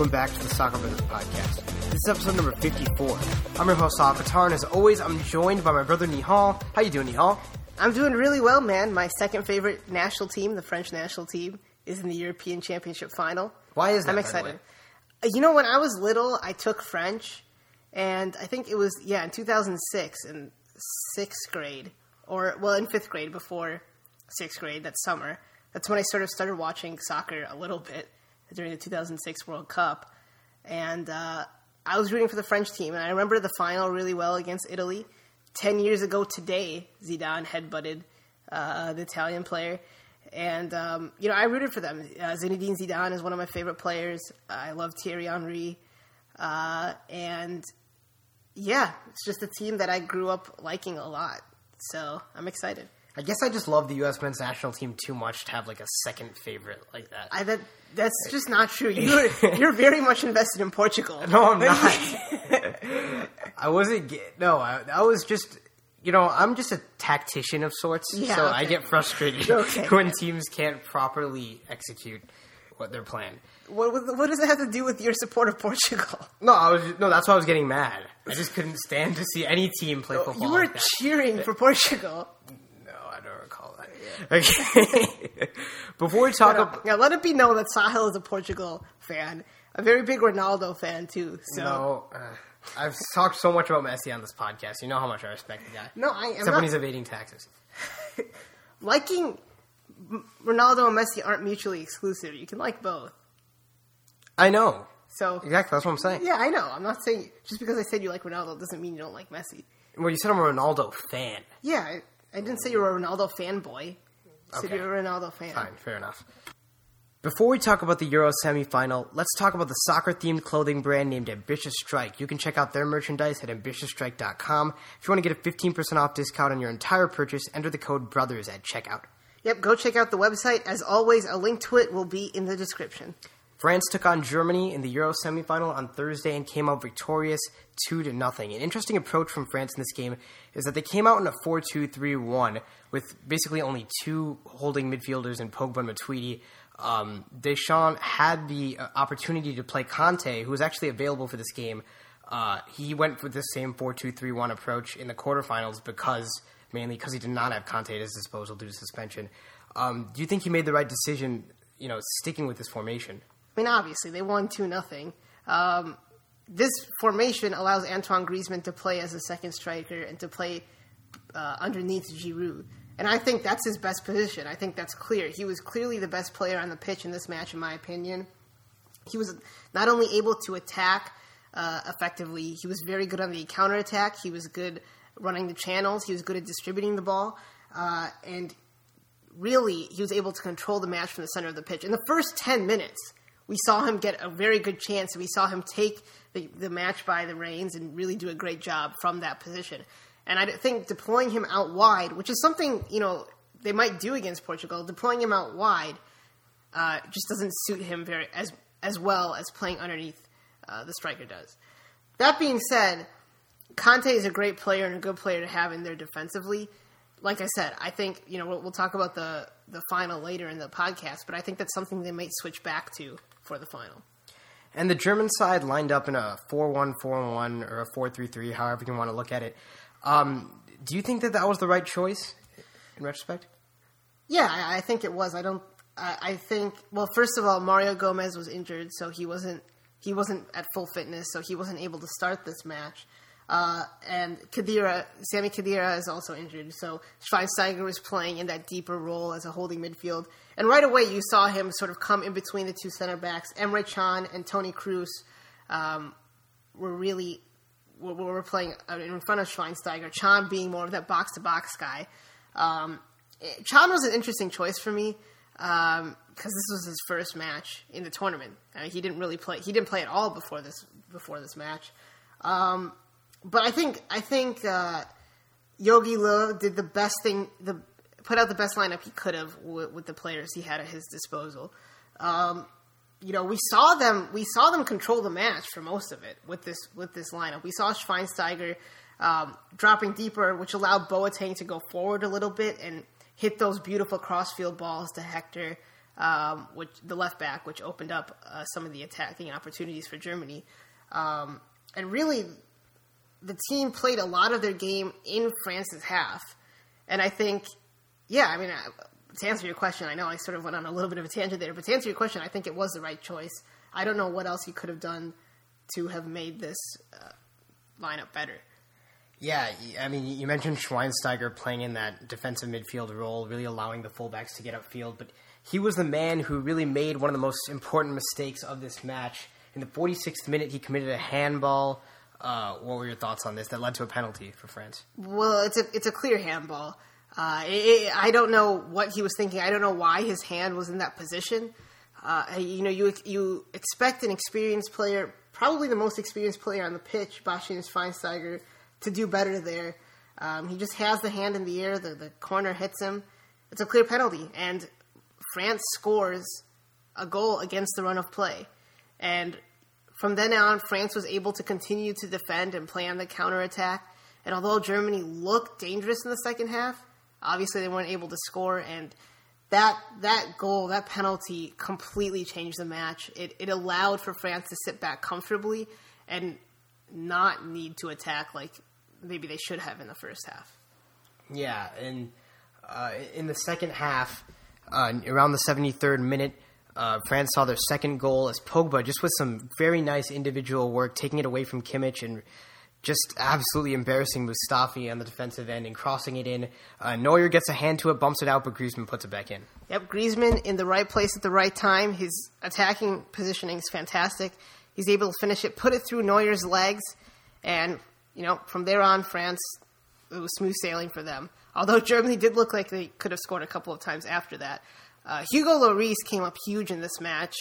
Welcome back to the Soccer Brothers podcast. This is episode number 54. I'm your host, Sal Qatar, and as always, I'm joined by my brother Nihal. How you doing, Nihal? I'm doing really well, man. My second favorite national team, the French national team, is in the European Championship final. Why is that? I'm excited. Uh, You know, when I was little, I took French, and I think it was yeah in 2006 in sixth grade, or well in fifth grade before sixth grade that summer. That's when I sort of started watching soccer a little bit during the 2006 World Cup, and uh, I was rooting for the French team, and I remember the final really well against Italy. Ten years ago today, Zidane headbutted uh, the Italian player. And um, you know, I rooted for them. Uh, Zinedine Zidane is one of my favorite players. I love Thierry Henry, uh, and yeah, it's just a team that I grew up liking a lot. So I'm excited. I guess I just love the U.S. men's national team too much to have like a second favorite like that. I that that's just not true. You're you're very much invested in Portugal. no, I'm not. I wasn't. No, I, I was just. You know, I'm just a tactician of sorts, Yeah, so I get frustrated Okay. when teams can't properly execute what they're playing. What, what does that have to do with your support of Portugal? No, I was no. That's why I was getting mad. I just couldn't stand to see any team play football. You were like cheering for Portugal. No, I don't recall that. Okay. Before we talk No, about yeah, let it be known that Sahil is a Portugal fan, a very big Ronaldo fan too. So no, uh, I've talked so much about Messi on this podcast. You know how much I respect the guy. no, I am Except when not he's evading taxes. liking Ronaldo and Messi aren't mutually exclusive. You can like both. I know So exactly. That's what I'm saying. yeah, I know. I'm not saying just because I said you like Ronaldo doesn't mean you don't like Messi. Well, you said I'm a Ronaldo fan. Yeah, I, didn't say you were a Ronaldo fanboy. I said Okay. you're a Ronaldo fan. Fine, fair enough. Before we talk about the Euro semifinal, let's talk about the soccer themed clothing brand named Ambitious Stryk. You can check out their merchandise at ambitiousstryk.com. If you want to get a 15% off discount on your entire purchase, enter the code BROTHERS at checkout. Yep, go check out the website. As always, a link to it will be in the description. France took on Germany in the Euro semifinal on Thursday and came out victorious 2 to nothing. An interesting approach from France in this game is that they came out in a 4-2-3-1 with basically only two holding midfielders in Pogba and Matuidi. Um, Deschamps had the uh, opportunity to play Kanté, who was actually available for this game. Uh, he went with the same 4-2-3-1 approach in the quarterfinals because mainly because he did not have Kanté at his disposal due to suspension. Um, do you think he made the right decision, you know, sticking with this formation? I mean, obviously, they won 2 nothing. Um, this formation allows Antoine Griezmann to play as a second striker and to play uh, underneath Giroud. And I think that's his best position. I think that's clear. He was clearly the best player on the pitch in this match, in my opinion. He was not only able to attack uh, effectively, he was very good on the counter attack. He was good running the channels. He was good at distributing the ball. Uh, and really, he was able to control the match from the center of the pitch. In the first 10 minutes, we saw him get a very good chance, and we saw him take the, the match by the reins and really do a great job from that position. And I think deploying him out wide, which is something, you know, they might do against Portugal, deploying him out wide uh, just doesn't suit him very as as well as playing underneath uh, the striker does. That being said, Kanté is a great player and a good player to have in there defensively. Like I said, I think you know we'll, we'll talk about the the final later in the podcast, but I think that's something they might switch back to for the final. And the German side lined up in a 4 1 4 1 or a 4 3 3, however you want to look at it. Um, do you think that that was the right choice in retrospect? Yeah, I, I think it was. I don't. I, I think. Well, first of all, Mario Gomez was injured, so he wasn't. He wasn't at full fitness, so he wasn't able to start this match. Uh, and Khedira, Sami Khedira is also injured, so Schweinsteiger was playing in that deeper role as a holding midfield. And right away, you saw him sort of come in between the two center backs. Emre Can and Toni Kroos um, were really were, were playing in front of Schweinsteiger. Can being more of that box to box guy. Um, Can was an interesting choice for me because this was his first match in the tournament. I mean, he didn't really play. He didn't play at all before this before this match. Um, but I think I think uh, Jogi Löw did the best thing. The put out the best lineup he could have with, with the players he had at his disposal. Um, you know, we saw them we saw them control the match for most of it with this with this lineup. We saw Schweinsteiger um, dropping deeper, which allowed Boateng to go forward a little bit and hit those beautiful crossfield balls to Hector. um, which the left back, which opened up uh, some of the attacking opportunities for Germany. Um, and really, the team played a lot of their game in France's half. And I think, yeah, I mean, uh, to answer your question, I know I sort of went on a little bit of a tangent there, but to answer your question, I think it was the right choice. I don't know what else he could have done to have made this uh, lineup better. Yeah, I mean, you mentioned Schweinsteiger playing in that defensive midfield role, really allowing the fullbacks to get upfield, but he was the man who really made one of the most important mistakes of this match. In the 46th minute, he committed a handball. Uh, what were your thoughts on this? That led to a penalty for France. Well, it's a it's a clear handball. Uh, it, it, I don't know what he was thinking. I don't know why his hand was in that position. Uh, you know, you you expect an experienced player, probably the most experienced player on the pitch, Bastian Schweinsteiger, to do better there. Um, he just has the hand in the air. The the corner hits him. It's a clear penalty, and France scores a goal against the run of play. And from then on, France was able to continue to defend and plan the counterattack. And although Germany looked dangerous in the second half, obviously they weren't able to score. And that that goal, that penalty, completely changed the match. It, it allowed for France to sit back comfortably and not need to attack like maybe they should have in the first half. Yeah, and uh, in the second half, uh, around the 73rd minute, uh, France saw their second goal as Pogba, just with some very nice individual work, taking it away from Kimmich and just absolutely embarrassing Mustafi on the defensive end and crossing it in. Uh, Neuer gets a hand to it, bumps it out, but Griezmann puts it back in. Yep, Griezmann in the right place at the right time. His attacking positioning is fantastic. He's able to finish it, put it through Neuer's legs, and you know from there on, France it was smooth sailing for them. Although Germany did look like they could have scored a couple of times after that. Uh, Hugo Lloris came up huge in this match.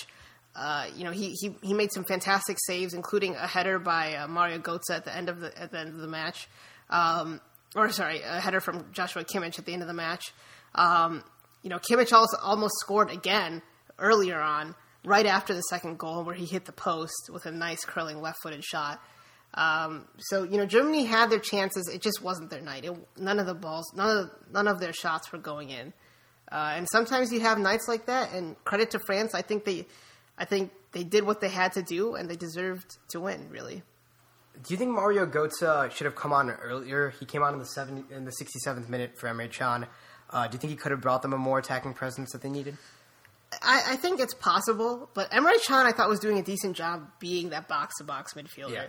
Uh, you know, he, he he made some fantastic saves, including a header by uh, Mario Götze at the end of the at the end of the match, um, or sorry, a header from Joshua Kimmich at the end of the match. Um, you know, Kimmich also almost scored again earlier on, right after the second goal, where he hit the post with a nice curling left-footed shot. Um, so you know, Germany had their chances. It just wasn't their night. It, none of the balls, none of none of their shots were going in. Uh, and sometimes you have nights like that. And credit to France, I think they, I think they did what they had to do, and they deserved to win. Really. Do you think Mario Götze should have come on earlier? He came on in the 70, in the 67th minute for Emre Can. Uh, do you think he could have brought them a more attacking presence that they needed? I, I think it's possible, but Emre Can I thought was doing a decent job being that box to box midfielder. Yeah.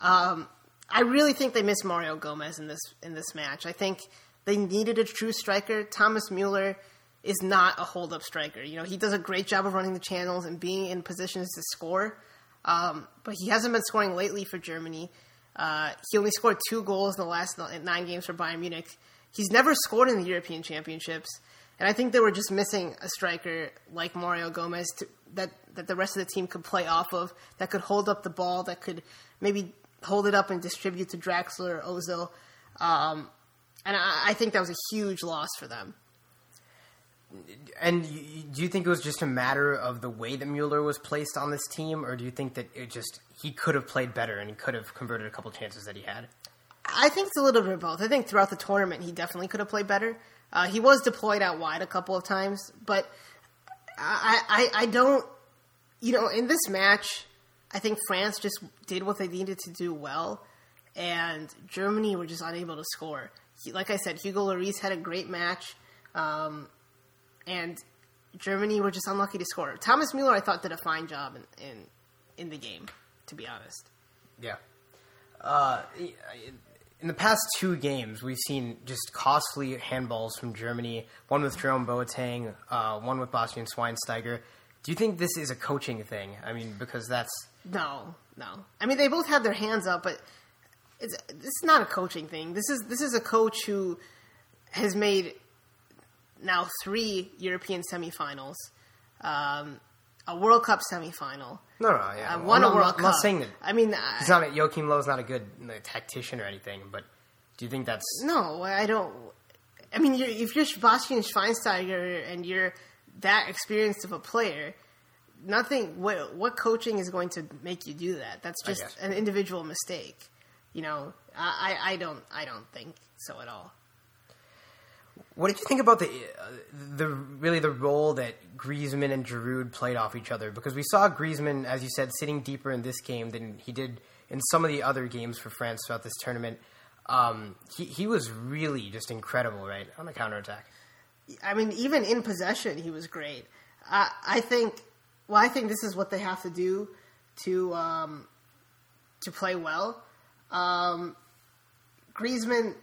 Um, I really think they missed Mario Gomez in this in this match. I think they needed a true striker. Thomas Mueller is not a hold up striker. You know, he does a great job of running the channels and being in positions to score. Um, but he hasn't been scoring lately for Germany. Uh, he only scored two goals in the last nine games for Bayern Munich. He's never scored in the European Championships, and I think they were just missing a striker like Mario Gomez to, that that the rest of the team could play off of, that could hold up the ball, that could maybe hold it up and distribute to Draxler or Ozil. Um, and I, I think that was a huge loss for them. And do you think it was just a matter of the way that Mueller was placed on this team, or do you think that it just he could have played better and he could have converted a couple chances that he had? I think it's a little bit of both. I think throughout the tournament he definitely could have played better. Uh, he was deployed out wide a couple of times, but I, I, I don't, you know, in this match, I think France just did what they needed to do well, and Germany were just unable to score. Like I said, Hugo Lloris had a great match. Um, and Germany were just unlucky to score. Thomas Mueller, I thought, did a fine job in in, in the game, to be honest. Yeah. Uh, in the past two games, we've seen just costly handballs from Germany. One with Jerome Boateng, uh, one with Bastian Schweinsteiger. Do you think this is a coaching thing? I mean, because that's no, no. I mean, they both have their hands up, but it's this is not a coaching thing. This is this is a coach who has made now three European semifinals, um, a World Cup semifinal. No, no, yeah. Uh, won I'm a World not, Cup. I'm not saying that. I mean, He's not. Joachim Löw's not a good tactician or anything, but do you think that's no, I don't. I mean, you're, if you're Bastian Schweinsteiger and you're that experienced of a player, nothing. What, what coaching is going to make you do that? That's just an individual mistake. You know, I, I I don't I don't think so at all. What did you think about the the really the role that Griezmann and Giroud played off each other? Because we saw Griezmann, as you said, sitting deeper in this game than he did in some of the other games for France throughout this tournament. Um, he he was really just incredible, right, on the counterattack. I mean, even in possession, he was great. I, I think. Well, I think this is what they have to do to um, to play well. Um, Griezmann,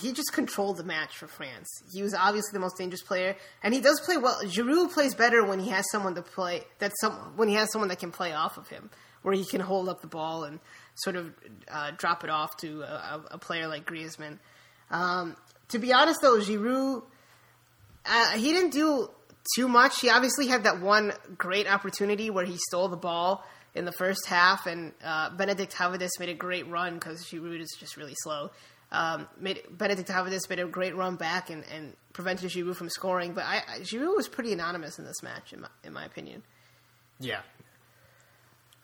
he just controlled the match for France. He was obviously the most dangerous player, and he does play well. Giroud plays better when he has someone to play. That when he has someone that can play off of him, where he can hold up the ball and sort of uh, drop it off to a, a player like Griezmann. Um, to be honest, though, Giroud, uh, he didn't do too much. He obviously had that one great opportunity where he stole the ball in the first half, and uh, Benedikt Höwedes made a great run because Giroud is just really slow. Um, made, Benedikt Höwedes made a great run back and, and prevented Giroud from scoring, but I, I, Giroud was pretty anonymous in this match, in my, in my opinion. Yeah.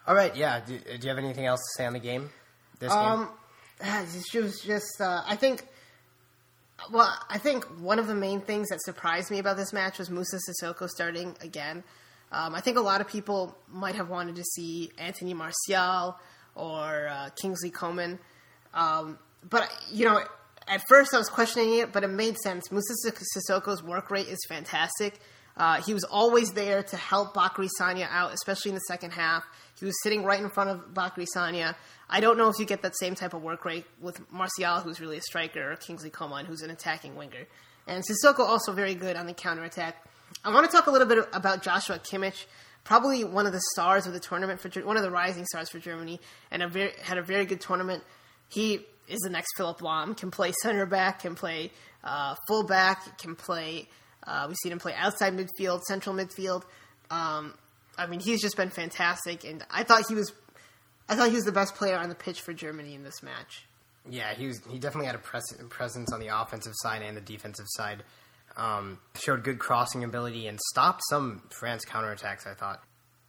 All right. Yeah. Do, do, you have anything else to say on the game? This um, game. It was just. Uh, I think. Well, I think one of the main things that surprised me about this match was Moussa Sissoko starting again. Um, I think a lot of people might have wanted to see Anthony Martial or uh, Kingsley Coman. Um, but, you know, at first I was questioning it, but it made sense. Moussa Sissoko's work rate is fantastic. Uh, he was always there to help Bacary Sagna out, especially in the second half. He was sitting right in front of Bacary Sagna. I don't know if you get that same type of work rate with Martial, who's really a striker, or Kingsley Coman, who's an attacking winger. And Sissoko also very good on the counter attack. I want to talk a little bit about Joshua Kimmich, probably one of the stars of the tournament for one of the rising stars for Germany, and a very, had a very good tournament. He is the next Philipp Lahm. Can play center back, can play uh, full back, can play. Uh, we've seen him play outside midfield, central midfield. Um, I mean, he's just been fantastic, and I thought he was, I thought he was the best player on the pitch for Germany in this match. Yeah, he was. He definitely had a pres- presence on the offensive side and the defensive side. Um, showed good crossing ability and stopped some France counterattacks, I thought.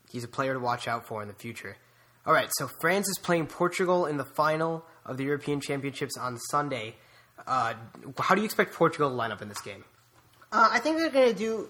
He's a player to watch out for in the future. All right, so France is playing Portugal in the final of the European Championships on Sunday. Uh, how do you expect Portugal to line up in this game? Uh, I think they're going to do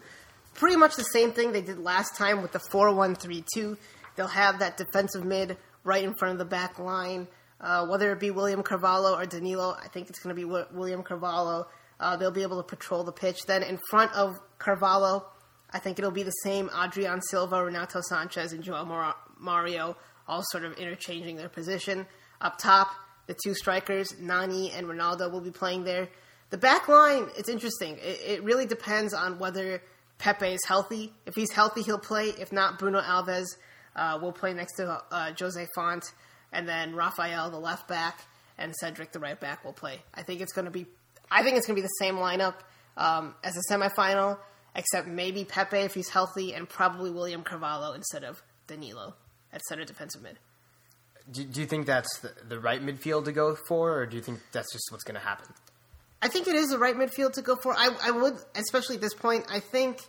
pretty much the same thing they did last time with the 4 1 3 2. They'll have that defensive mid right in front of the back line. Uh, whether it be William Carvalho or Danilo, I think it's going to be William Carvalho. Uh, they'll be able to patrol the pitch. Then in front of Carvalho, I think it'll be the same Adrien Silva, Renato Sanches, and Joao Mario, all sort of interchanging their position. Up top, the two strikers, Nani and Ronaldo, will be playing there. The back line, it's interesting. It, it really depends on whether Pepe is healthy. If he's healthy, he'll play. If not, Bruno Alves uh, will play next to uh, Jose Fonte, And then Rafael, the left back, and Cedric, the right back, will play. I think it's going to be I think it's going to be the same lineup um, as the semifinal, except maybe Pepe if he's healthy, and probably William Carvalho instead of Danilo at center defensive mid. Do, do you think that's the, the, right midfield to go for, or do you think that's just what's going to happen? I think it is the right midfield to go for. I, I would, especially at this point, I think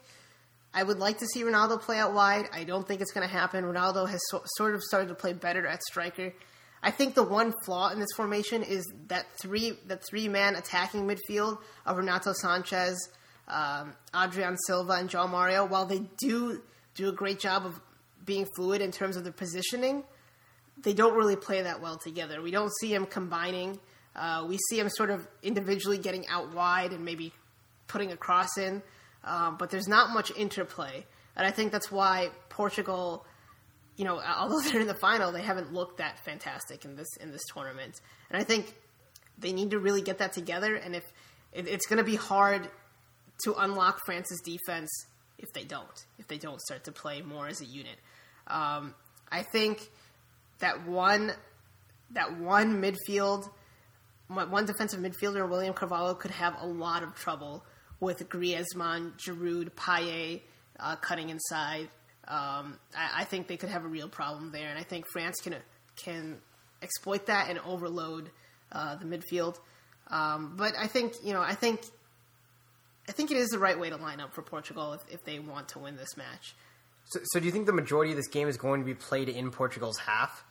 I would like to see Ronaldo play out wide. I don't think it's going to happen. Ronaldo has so, sort of started to play better at striker. I think the one flaw in this formation is that three the three man attacking midfield of Renato Sanches, um, Adrien Silva, and João Mario. While they do do a great job of being fluid in terms of their positioning, they don't really play that well together. We don't see them combining. Uh, we see them sort of individually getting out wide and maybe putting a cross in, um, but there's not much interplay. And I think that's why Portugal you know, although they're in the final, they haven't looked that fantastic in this in this tournament. And I think they need to really get that together. And if it, it's going to be hard to unlock France's defense if they don't, if they don't start to play more as a unit. Um, I think that one that one midfield, one defensive midfielder, William Carvalho, could have a lot of trouble with Griezmann, Giroud, Payet uh, cutting inside. Um, I, I, think they could have a real problem there, and I think France can can exploit that and overload uh, the midfield. Um, but I think you know, I think I think it is the right way to line up for Portugal if, if they want to win this match. So, so, do you think the majority of this game is going to be played in Portugal's half?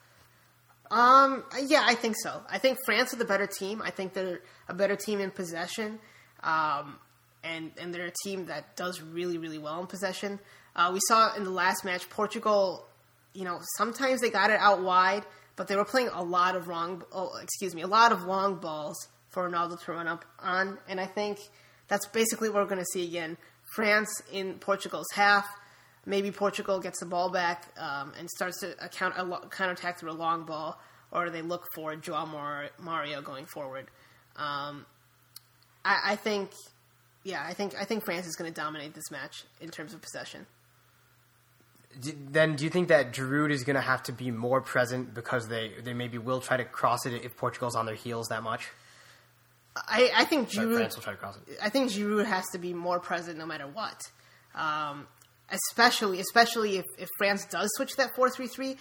Um, yeah, I think so. I think France are the better team. I think they're a better team in possession. Um, and and they're a team that does really really well in possession. Uh, we saw in the last match Portugal, you know, sometimes they got it out wide, but they were playing a lot of wrong, oh, excuse me, a lot of long balls for Ronaldo to run up on, and I think that's basically what we're going to see again. France in Portugal's half. Maybe Portugal gets the ball back um, and starts to account a lo- counterattack through a long ball, or they look for Joao Mar- Mario going forward. Um, I, I think, yeah, I think I think France is going to dominate this match in terms of possession. Then, do you think that Giroud is going to have to be more present because they, they maybe will try to cross it if Portugal's on their heels that much? I, I think Giroud. France will try to cross it. I think Giroud has to be more present no matter what. Um, especially, especially if, if France does switch that four three three,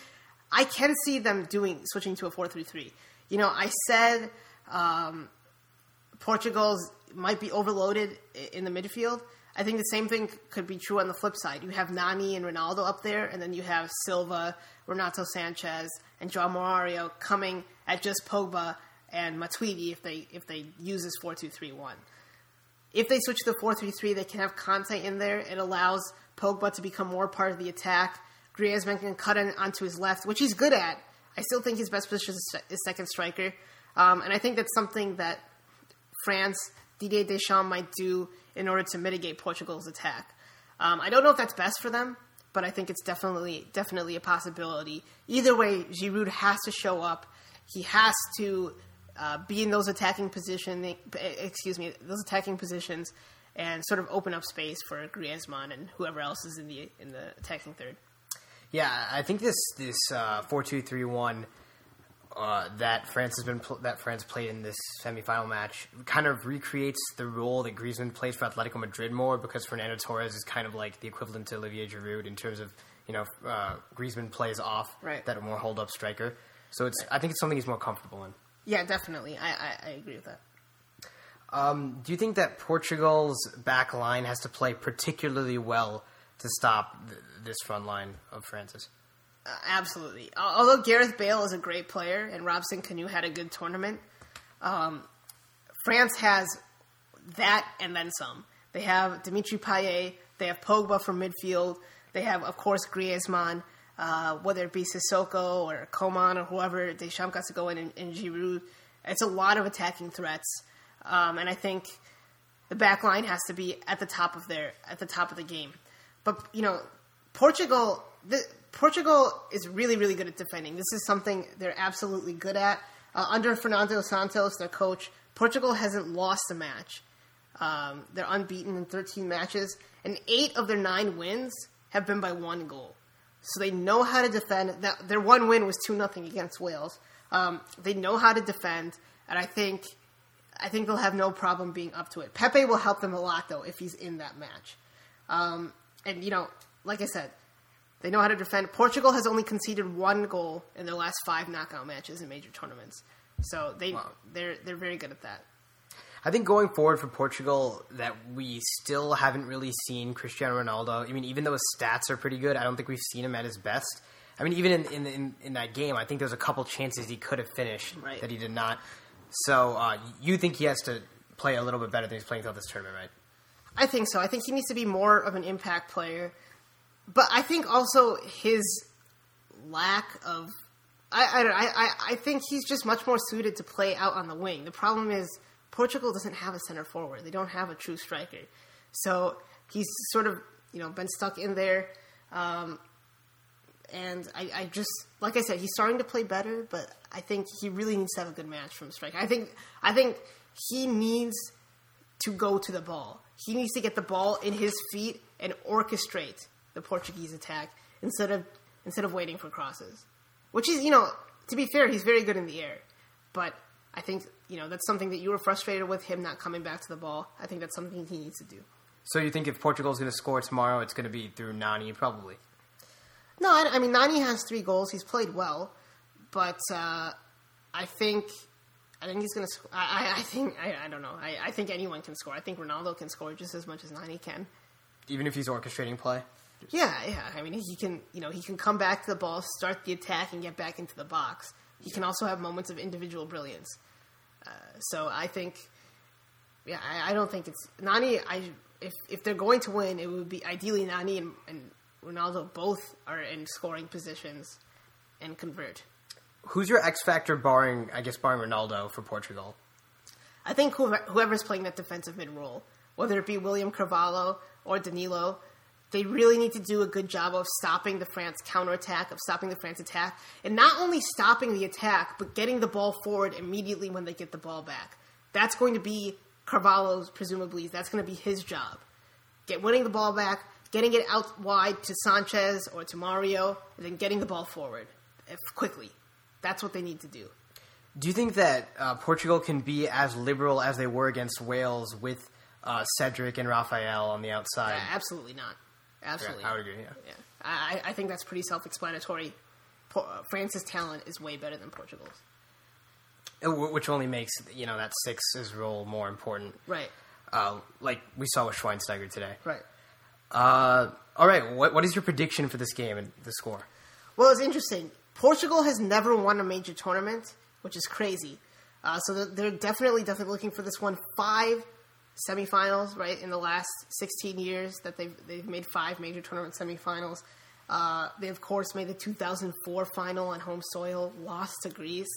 I can see them doing switching to a four three three. You know, I said um, Portugal's might be overloaded in the midfield. I think the same thing could be true on the flip side. You have Nani and Ronaldo up there, and then you have Silva, Renato Sanches, and Joao Mario coming at just Pogba and Matuidi if they if they use this four two three one. If they switch to the four three three, they can have Kanté in there. It allows Pogba to become more part of the attack. Griezmann can cut in onto his left, which he's good at. I still think his best position is, second striker, um, and I think that's something that France, Didier Deschamps might do in order to mitigate Portugal's attack. Um, I don't know if that's best for them, but I think it's definitely definitely a possibility. Either way, Giroud has to show up. He has to uh, be in those attacking position. Excuse me, those attacking positions, and sort of open up space for Griezmann and whoever else is in the in the attacking third. Yeah, I think this this uh, four two three one uh, that France has been pl- that France played in this semifinal match kind of recreates the role that Griezmann plays for Atletico Madrid more because Fernando Torres is kind of like the equivalent to Olivier Giroud in terms of you know uh, Griezmann plays off Right. that more hold up striker. So it's I think it's something he's more comfortable in. Yeah, definitely. I, I, I agree with that. Um, do you think that Portugal's back line has to play particularly well to stop th- this front line of France's? Uh, absolutely. Although Gareth Bale is a great player and Robson Kanu had a good tournament, um, France has that and then some. They have Dimitri Payet. They have Pogba from midfield. They have, of course, Griezmann. Uh, whether it be Sissoko or Coman or whoever, Deschamps got to go in and, and Giroud. It's a lot of attacking threats, um, and I think the back line has to be at the top of their at the top of the game. But you know, Portugal, the, Portugal is really really good at defending. This is something they're absolutely good at. Uh, under Fernando Santos, their coach, Portugal hasn't lost a match. Um, they're unbeaten in 13 matches, and eight of their nine wins have been by one goal. So they know how to defend. That their one win was two nothing against Wales. Um, they know how to defend, and I think I think they'll have no problem being up to it. Pepe will help them a lot though if he's in that match. Um, and you know, like I said, they know how to defend. Portugal has only conceded one goal in their last five knockout matches in major tournaments, so they Wow. they're they're very good at that. I think going forward for Portugal, that we still haven't really seen Cristiano Ronaldo. I mean, even though his stats are pretty good, I don't think we've seen him at his best. I mean, even in in, in, in that game, I think there's a couple chances he could have finished Right. that he did not. So uh, you think he has to play a little bit better than he's playing throughout this tournament, right? I think so. I think he needs to be more of an impact player. But I think also his lack of I, I, I, I think he's just much more suited to play out on the wing. The problem is Portugal doesn't have a center forward. They don't have a true striker. So he's sort of, you know, been stuck in there. Um, and I, I just like I said, he's starting to play better, but I think he really needs to have a good match from strike. I think I think he needs to go to the ball. He needs to get the ball in his feet and orchestrate the Portuguese attack instead of instead of waiting for crosses. Which is, you know, to be fair, he's very good in the air. But I think, you know, that's something that you were frustrated with him not coming back to the ball. I think that's something he needs to do. So you think if Portugal's going to score tomorrow, it's going to be through Nani, probably? No, I, I mean Nani has three goals. He's played well, but uh, I think I think he's gonna. Sc- I, I, I think I, I don't know. I, I think anyone can score. I think Ronaldo can score just as much as Nani can. Even if he's orchestrating play? Yeah, yeah. I mean, he can. You know, he can come back to the ball, start the attack, and get back into the box. He can also have moments of individual brilliance. Uh, so I think Yeah, I, I don't think it's Nani. I if if they're going to win, it would be ideally Nani and, and Ronaldo both are in scoring positions and convert. Who's your X factor, barring I guess barring Ronaldo for Portugal? I think whoever's playing that defensive mid role, whether it be William Carvalho or Danilo, they really need to do a good job of stopping the France counterattack, of stopping the France attack, and not only stopping the attack, but getting the ball forward immediately when they get the ball back. That's going to be Carvalho's, presumably, that's going to be his job. Get winning the ball back, getting it out wide to Sanches or to Mario, and then getting the ball forward if, quickly. That's what they need to do. Do you think that uh, Portugal can be as liberal as they were against Wales with uh, Cedric and Raphael on the outside? Uh, absolutely not. Absolutely. I would agree. Yeah. Yeah, I, I think that's pretty self-explanatory. Po- uh, France's talent is way better than Portugal's. Uh, Which only makes you know that six's role more important. Right, Uh, like we saw with Schweinsteiger today. right. Uh, all right. What what is your prediction for this game and the score? Well, it's interesting. Portugal has never won a major tournament, which is crazy. Uh, so they're- definitely, definitely looking for this one. Five semifinals, right, in the last 16 years that they've they've made five major tournament semifinals. Uh, they of course made the 2004 final on home soil, lost to Greece,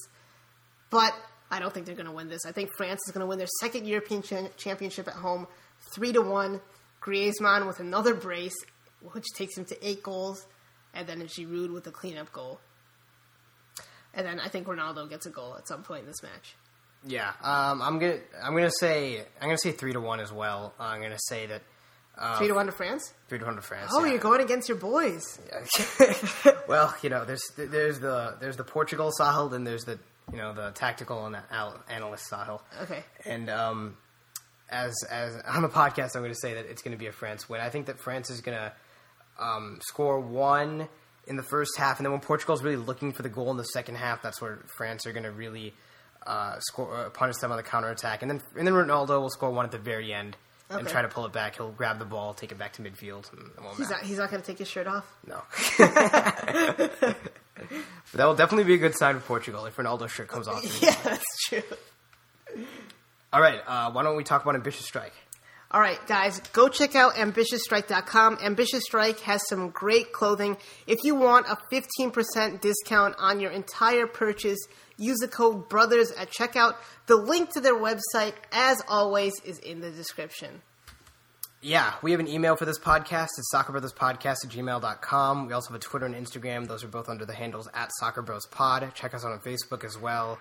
but I don't think they're going to win this. I think France is going to win their second European cha- championship at home, three to one. Griezmann with another brace, which takes him to eight goals, and then Giroud with a cleanup goal. And then I think Ronaldo gets a goal at some point in this match. Yeah. Um, I'm gonna I'm gonna say I'm gonna say three to one as well. Uh, I'm gonna say that uh, Three to one to France. three to one to France. Oh, yeah. you're going against your boys. well, you know, there's there's the there's the Portugal Sahil, and there's the you know the tactical and al- analyst Sahil. Okay. And um, as as on the podcast, I'm going to say that it's going to be a France win. I think that France is going to um, score one in the first half, and then when Portugal's really looking for the goal in the second half, that's where France are going to really uh, score uh, punish them on the counterattack, and then and then Ronaldo will score one at the very end. And try to pull it back. He'll grab the ball, take it back to midfield. And He's not. He's not going to take his shirt off. No. that will definitely be a good sign for Portugal if Ronaldo's shirt comes off. Yeah, that's true. All right, uh, why don't we talk about Ambitious Stryk? All right, guys, go check out ambitiousstryk.com. Ambitious Stryk has some great clothing. If you want a 15% discount on your entire purchase, use the code BROTHERS at checkout. The link to their website, as always, is in the description. Yeah, we have an email for this podcast. It's soccerbrothers.podcast at gmail.com. We also have a Twitter and Instagram. Those are both under the handles at soccerbrospod. Check us out on Facebook as well.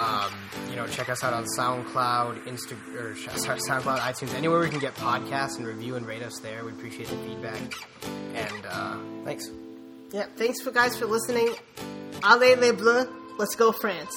Um, you know, check us out on SoundCloud, Insta- or sorry, SoundCloud, iTunes, anywhere we can get podcasts and review and rate us there. We appreciate the feedback. And uh, thanks. Yeah, thanks for guys for listening. Allez les bleus, let's go France.